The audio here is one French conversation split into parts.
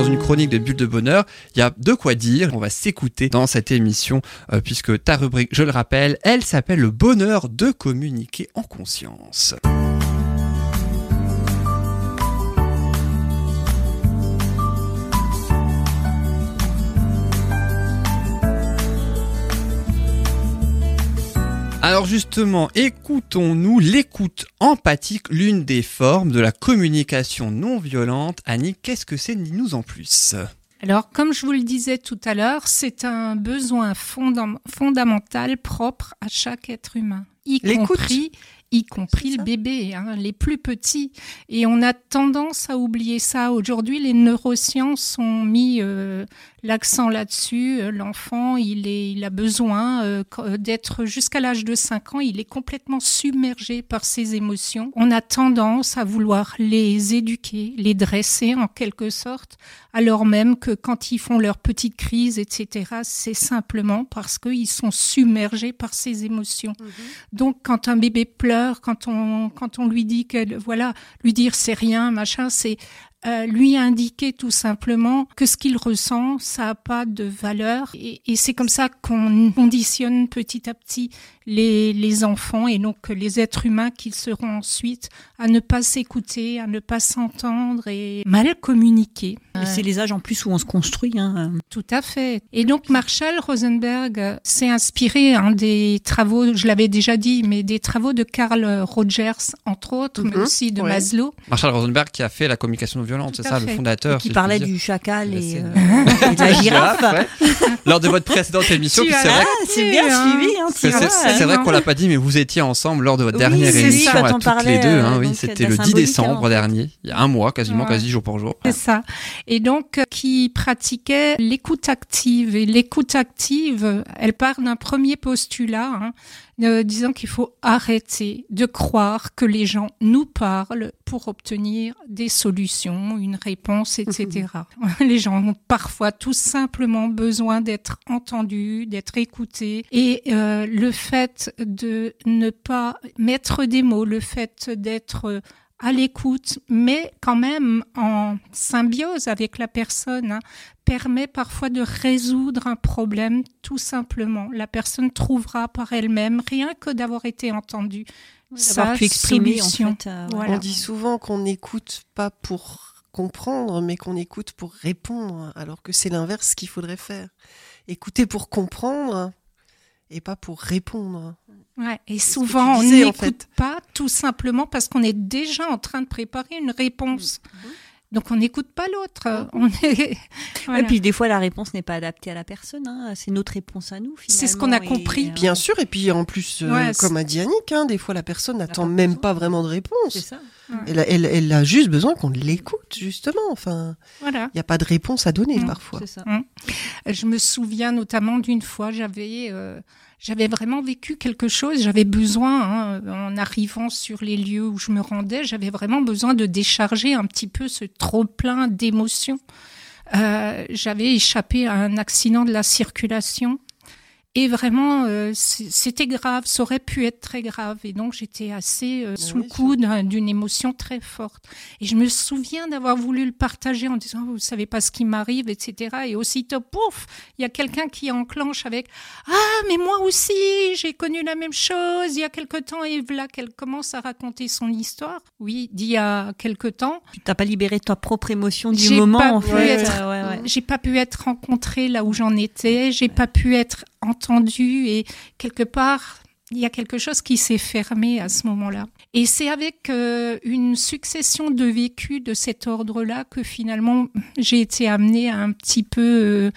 dans une chronique de Bulle de Bonheur. Il y a de quoi dire. On va s'écouter dans cette émission euh, puisque ta rubrique, je le rappelle, elle s'appelle le bonheur de communiquer en conscience. Alors justement, écoutons-nous l'écoute empathique, l'une des formes de la communication non violente. Annie, qu'est-ce que c'est? Dis-nous en plus. Alors, comme je vous le disais tout à l'heure, c'est un besoin fondamental propre à chaque être humain, y compris y compris le bébé, hein, les plus petits. Et on a tendance à oublier ça. Aujourd'hui, les neurosciences ont mis euh, l'accent là-dessus. Euh, l'enfant, il, est, il a besoin euh, d'être jusqu'à l'âge de 5 ans, il est complètement submergé par ses émotions. On a tendance à vouloir les éduquer, les dresser en quelque sorte, alors même que quand ils font leur petite crise, etc., c'est simplement parce qu'ils sont submergés par ces émotions. Mhm. Donc, quand un bébé pleure, quand on, quand on lui dit que, voilà, lui dire c'est rien, machin, c'est euh, lui indiquer tout simplement que ce qu'il ressent, ça n'a pas de valeur. Et, et c'est comme ça qu'on conditionne petit à petit les, les enfants et donc les êtres humains qu'ils seront ensuite à ne pas s'écouter, à ne pas s'entendre et mal communiquer. C'est les âges en plus où on se construit. Hein. Tout à fait. Et donc Marshall Rosenberg s'est inspiré hein, des travaux, je l'avais déjà dit, mais des travaux de Carl Rogers, entre autres, mais mhm. aussi de Maslow. Marshall Rosenberg qui a fait la communication violente, c'est ça, le fondateur. qui parlait du chacal et, euh, et, de la girafe. Lors de votre précédente émission, c'est vrai. c'est bien suivi. Hein, c'est vrai qu'on l'a pas dit, mais vous étiez ensemble lors de votre dernière émission à toutes les deux. Hein, oui, c'était le 10 décembre dernier, il y a un mois quasiment, quasi jour pour jour. C'est ça. Et donc, euh, qui pratiquait l'écoute active. Et l'écoute active, elle part d'un premier postulat. Hein, euh, disant qu'il faut arrêter de croire que les gens nous parlent pour obtenir des solutions, une réponse, etc. les gens ont parfois tout simplement besoin d'être entendus, d'être écoutés. Et euh, le fait de ne pas mettre des mots, le fait d'être à l'écoute, mais quand même en symbiose avec la personne, hein, permet parfois de résoudre un problème tout simplement. La personne trouvera par elle-même, rien que d'avoir été entendue, sa pu exprimer, solution. Euh, On dit souvent qu'on n'écoute pas pour comprendre, mais qu'on écoute pour répondre, alors que c'est l'inverse qu'il faudrait faire. Écouter pour comprendre et pas pour répondre. Ouais, et souvent, on n'écoute pas tout simplement parce qu'on est déjà en train de préparer une réponse. Mm. Donc on n'écoute pas l'autre. Ah. On est... Et puis des fois la réponse n'est pas adaptée à la personne. Hein. C'est notre réponse à nous. C'est ce qu'on a compris. Euh, Bien sûr. Et puis en plus, euh, comme a dit Annick, hein, des fois la personne n'attend même pas vraiment de réponse. C'est ça. Elle, elle, elle, a juste besoin qu'on l'écoute justement. Enfin, il n'y a pas de réponse à donner parfois. Ça. Mm. Je me souviens notamment d'une fois, j'avais euh, j'avais vraiment vécu quelque chose. J'avais besoin, hein, en arrivant sur les lieux où je me rendais, j'avais vraiment besoin de décharger un petit peu ce trop plein d'émotions. Euh, j'avais échappé à un accident de la circulation et vraiment, euh, c'était grave, ça aurait pu être très grave. Et donc, j'étais assez euh, sous le coup d'une émotion très forte. Et je me souviens d'avoir voulu le partager en disant, vous savez pas ce qui m'arrive, etc. Et aussitôt, pouf, il y a quelqu'un qui enclenche avec, ah, mais moi aussi, j'ai connu la même chose il y a quelque temps. Et voilà qu'elle commence à raconter son histoire. Oui, d'il y a quelque temps. Tu t'as pas libéré ta propre émotion du moment, en fait. J'ai pas pu être rencontrée là où j'en étais. J'ai pas pu être entendu et quelque part, il y a quelque chose qui s'est fermé à ce moment-là. Et c'est avec euh, une succession de vécus de cet ordre-là que finalement j'ai été amenée à un petit peu euh,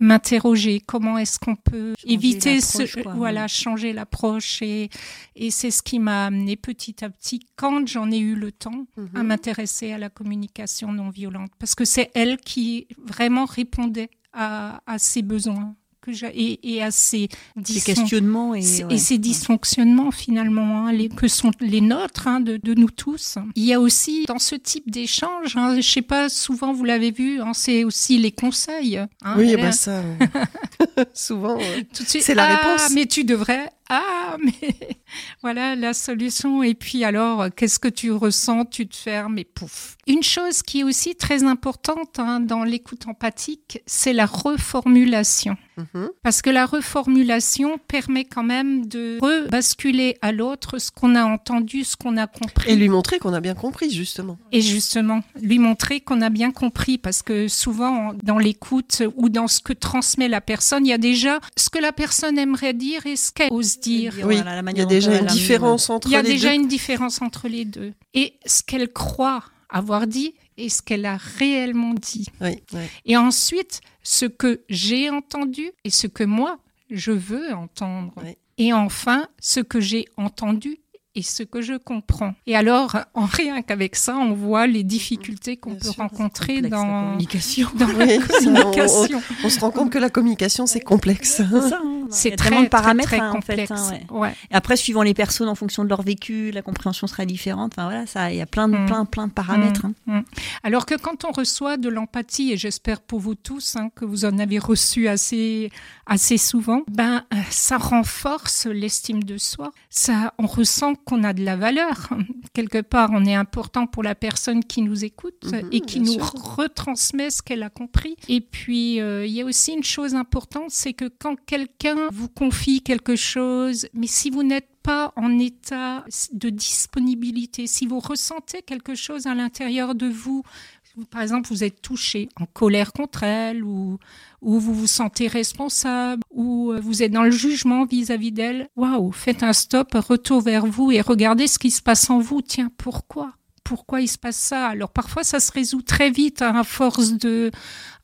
m'interroger comment est-ce qu'on peut éviter ce voilà changer l'approche et et c'est ce qui m'a amené petit à petit quand j'en ai eu le temps à mhm. m'intéresser à la communication non violente parce que c'est elle qui vraiment répondait à, à ses besoins et, et à ces, questionnements et, ces dysfonctionnements finalement hein, les, que sont les nôtres hein, de, de, nous tous. Il y a aussi dans ce type d'échange, hein, je sais pas, souvent vous l'avez vu, hein, c'est aussi les conseils. oui, bah ça, souvent, c'est la ah, réponse. Mais tu devrais ah, mais voilà la solution. Et puis alors, qu'est-ce que tu ressens? Tu te fermes et pouf. Une chose qui est aussi très importante hein, dans l'écoute empathique, c'est la reformulation. Mhm. Parce que la reformulation permet quand même de rebasculer à l'autre ce qu'on a entendu, ce qu'on a compris. Et lui montrer qu'on a bien compris, justement. Et justement, lui montrer qu'on a bien compris. Parce que souvent, dans l'écoute ou dans ce que transmet la personne, il y a déjà ce que la personne aimerait dire et ce qu'elle ose dire. Oui, il y a déjà une différence entre les deux. Il y a déjà une différence entre les deux. Et ce qu'elle croit avoir dit et ce qu'elle a réellement dit. Et ensuite, ce que j'ai entendu et ce que moi, je veux entendre. Et enfin, ce que j'ai entendu et ce que je comprends. Et alors, en rien qu'avec ça, on voit les difficultés qu'on peut rencontrer dans la communication. Dans la communication. on, se rend compte que la communication, c'est complexe. C'est très, de paramètres très, hein, complexe. En fait, hein, Et après, suivant les personnes, en fonction de leur vécu, la compréhension sera différente. Enfin voilà, ça, il y a plein de, mm. plein, plein de paramètres. Hein. Mm. Mm. Alors que quand on reçoit de l'empathie, et j'espère pour vous tous que vous en avez reçu assez, assez souvent, ben ça renforce l'estime de soi. Ça, on ressent qu'on a de la valeur. Quelque part, on est important pour la personne qui nous écoute mhm, et qui nous retransmet ce qu'elle a compris. Et puis, euh, il y a aussi une chose importante, c'est que quand quelqu'un vous confie quelque chose, mais si vous n'êtes pas en état de disponibilité, si vous ressentez quelque chose à l'intérieur de vous, par exemple, vous êtes touché, en colère contre elle, ou, ou vous vous sentez responsable, ou euh, vous êtes dans le jugement vis-à-vis d'elle, waouh, faites un stop, retour vers vous et regardez ce qui se passe en vous. Tiens, pourquoi? Pourquoi il se passe ça? Alors parfois ça se résout très vite à force de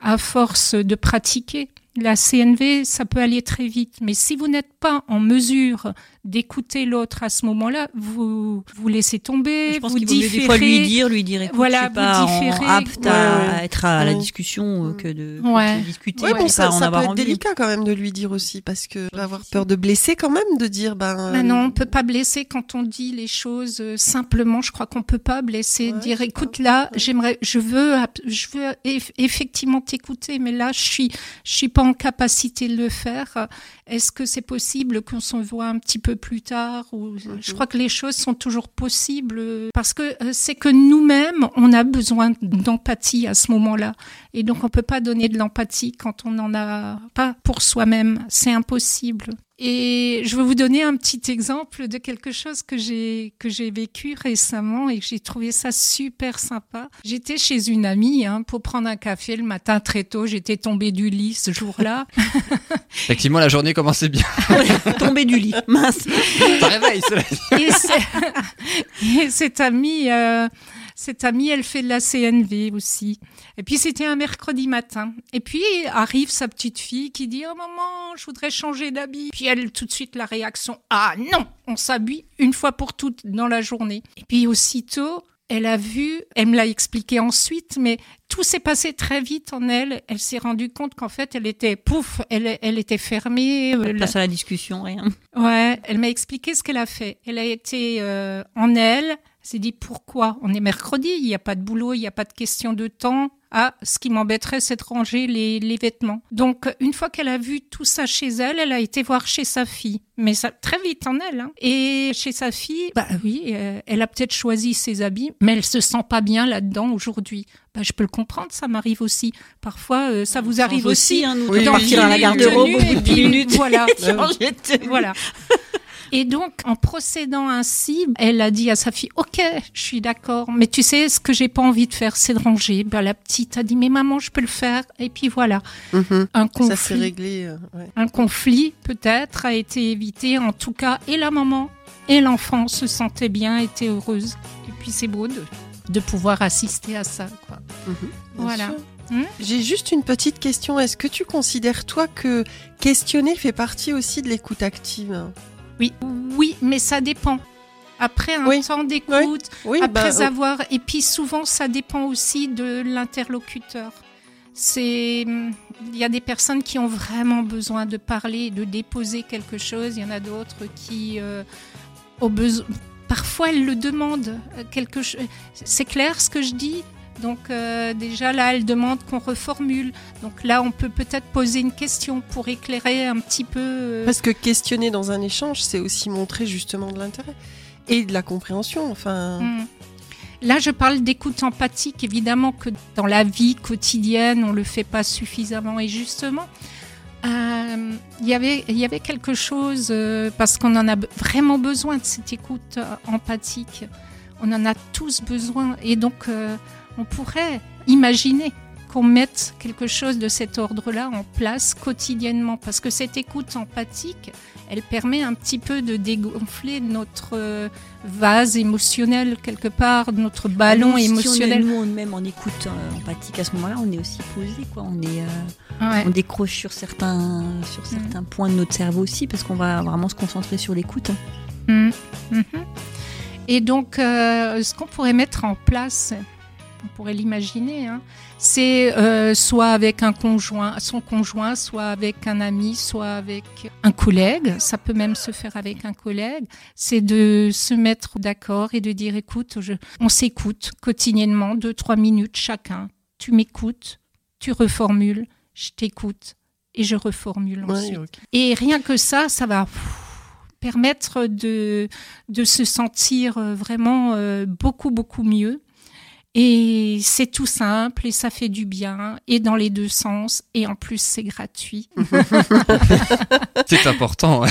à force de pratiquer. La CNV, ça peut aller très vite, mais si vous n'êtes pas en mesure d'écouter l'autre à ce moment-là, vous vous laissez tomber, je pense vous différez. Des fois lui dire, lui dire, écoute, voilà, je pas différez, apte à être à la discussion euh, que de, ouais. discuter. Ouais, bon, ça, ça peut être délicat quand même de lui dire aussi, parce que va avoir peur de blesser quand même, de dire ben. ben non, on peut pas blesser quand on dit les choses euh, simplement. Je crois qu'on peut pas blesser, dire écoute là, j'aimerais, je veux, je veux effectivement t'écouter, mais là je suis, je suis pas en capacité de le faire. Est-ce que c'est possible qu'on s'en voit un petit peu plus tard ou je crois que les choses sont toujours possibles parce que euh, c'est que nous-mêmes on a besoin d'empathie à ce moment-là et donc on peut pas donner de l'empathie quand on n'en a pas pour soi-même, c'est impossible. Et je vais vous donner un petit exemple de quelque chose que j'ai que j'ai vécu récemment et que j'ai trouvé ça super sympa. J'étais chez une amie hein, pour prendre un café le matin très tôt. J'étais tombée du lit ce jour-là. Effectivement, la journée commençait bien. tombée du lit, mince. Ça réveille, cela et, et, cette amie. Euh, cette amie, elle fait de la CNV aussi. Et puis c'était un mercredi matin. Et puis arrive sa petite fille qui dit "Oh maman, je voudrais changer d'habit." Puis elle tout de suite la réaction "Ah non, on s'habille une fois pour toutes dans la journée." Et puis aussitôt, elle a vu, elle me l'a expliqué ensuite, mais tout s'est passé très vite en elle. Elle s'est rendue compte qu'en fait, elle était pouf, elle, elle était fermée. Place à la discussion, rien. Ouais, elle m'a expliqué ce qu'elle a fait. Elle a été euh, en elle, s'est dit pourquoi? On est mercredi, il n'y a pas de boulot, il n'y a pas de question de temps. Ah, ce qui m'embêterait, c'est de ranger les, les, vêtements. Donc, une fois qu'elle a vu tout ça chez elle, elle a été voir chez sa fille. Mais ça, très vite en elle. Hein. Et chez sa fille, bah oui, euh, elle a peut-être choisi ses habits, mais elle se sent pas bien là-dedans aujourd'hui. Bah, je peux le comprendre, ça m'arrive aussi. Parfois, euh, ça vous arrive aussi. Hein, nous, partir à la garde-robe au bout de minutes. Voilà. voilà. Et donc, en procédant ainsi, elle a dit à sa fille, OK, je suis d'accord, mais tu sais, ce que j'ai pas envie de faire, c'est de ranger. Ben, la petite a dit, mais maman, je peux le faire. Et puis voilà. Mhm. Un conflit. Ça s'est réglé. Euh, Un conflit, peut-être, a été évité. En tout cas, et la maman et l'enfant se sentaient bien, étaient heureuses. Et puis, c'est beau de, de pouvoir assister à ça, quoi. Mhm. voilà. Hmm? J'ai juste une petite question. Est-ce que tu considères, toi, que questionner fait partie aussi de l'écoute active? Oui, oui, mais ça dépend. Après un temps d'écoute, après bah, avoir, et puis souvent ça dépend aussi de l'interlocuteur. C'est, il y a des personnes qui ont vraiment besoin de parler, de déposer quelque chose. Il y en a d'autres qui euh, ont besoin. Parfois, elles le demandent. Euh, quelque C'est clair ce que je dis? Donc euh, déjà là, elle demande qu'on reformule. Donc là, on peut peut-être poser une question pour éclairer un petit peu. Euh, Parce que questionner dans un échange, c'est aussi montrer justement de l'intérêt et de la compréhension. Enfin. Hmm. Là, je parle d'écoute empathique. Évidemment que dans la vie quotidienne, on le fait pas suffisamment et justement. Euh, y il y avait quelque chose, parce qu'on en a vraiment besoin de cette écoute empathique. On en a tous besoin. Et donc, on pourrait imaginer qu'on mette quelque chose de cet ordre-là en place quotidiennement, parce que cette écoute empathique, elle permet un petit peu de dégonfler notre euh, vase émotionnel quelque part, notre ballon émotionnel. Nous, même en écoute euh, empathique à ce moment-là, on est aussi posé, quoi. On est, euh, on décroche sur certains, sur mm. certains points de notre cerveau aussi, parce qu'on va vraiment se concentrer sur l'écoute. Mm. Mm-hmm. Et donc, ce qu'on pourrait mettre en place, on pourrait l'imaginer. Hein. C'est euh, soit avec un conjoint, son conjoint, soit avec un ami, soit avec un collègue. Ça peut même se faire avec un collègue. C'est de se mettre d'accord et de dire écoute, on s'écoute quotidiennement, deux trois minutes chacun. Tu m'écoutes, tu reformules, je t'écoute et je reformule ensuite. Et rien que ça, ça va. permettre de, de se sentir euh, vraiment euh, beaucoup, beaucoup mieux et c'est tout simple et ça fait du bien et dans les deux sens et en plus c'est gratuit. c'est important.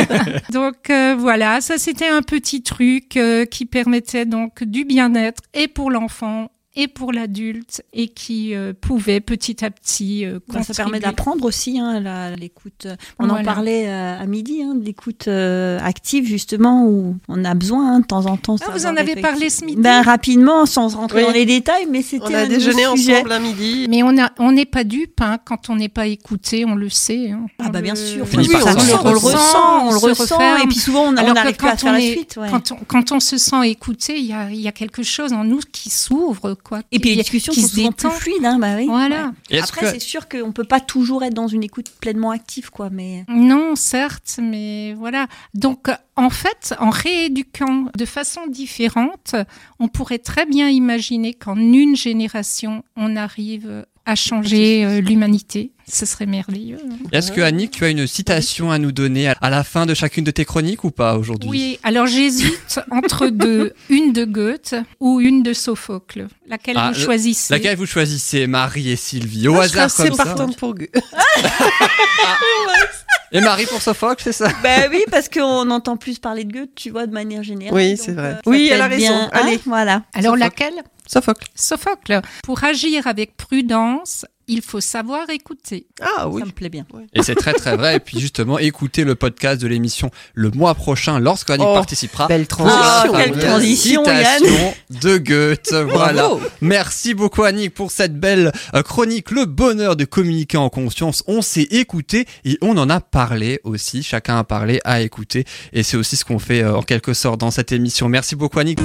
donc euh, voilà, ça c'était un petit truc euh, qui permettait donc du bien-être et pour l'enfant et pour l'adulte et qui euh, pouvait petit à petit euh, Ça permet d'apprendre aussi hein, l'écoute. On en parlait euh, à midi, hein, de l'écoute active justement où on a besoin hein, de temps en temps. Ah, vous en avez parlé ce midi ben, Rapidement, sans rentrer dans les détails, mais c'était On a déjeuné ensemble à midi. Mais on n'est on pas dupe quand on n'est pas écouté, on le sait. ah bah bien sûr, on, le ressent, on le ressent, et puis souvent on, arrive pas à faire la suite. Quand, on, quand on se sent écouté, il y a, y a quelque chose en nous qui s'ouvre et puis les discussions sont souvent plus fluides, hein, bah oui. Voilà. Après, c'est sûr qu'on peut pas toujours être dans une écoute pleinement active, quoi. Mais non, certes, mais voilà. Donc, en fait, en rééduquant de façon différente, on pourrait très bien imaginer qu'en une génération, on arrive à changer euh, l'humanité. Ce serait merveilleux. Hein. Est-ce que Annick, tu as une citation à nous donner à la fin de chacune de tes chroniques ou pas aujourd'hui? Oui, alors j'hésite entre deux, une de Goethe ou une de Sophocle. Laquelle ah, vous choisissez? Laquelle vous choisissez, Marie et Sylvie? Au ah, hasard comme ça. partante pour Goethe. Et Marie pour Sophocle, c'est ça? Ben oui, parce qu'on entend plus parler de Goethe, tu vois, de manière générale. Oui, c'est vrai. Euh, oui, elle a raison. Allez, voilà. Alors laquelle? Sophocle. Sophocle. Pour agir avec prudence, il faut savoir écouter. Ah oui. Ça me plaît bien. Et c'est très très vrai. Et puis justement, écoutez le podcast de l'émission le mois prochain lorsqu'Annick oh, participera. Belle transition. Ah, quelle transition, de Goethe. voilà. Merci beaucoup Annick pour cette belle euh, chronique. Le bonheur de communiquer en conscience. On s'est écouté et on en a parlé aussi. Chacun a parlé, a écouté. Et c'est aussi ce qu'on fait euh, en quelque sorte dans cette émission. Merci beaucoup Annick.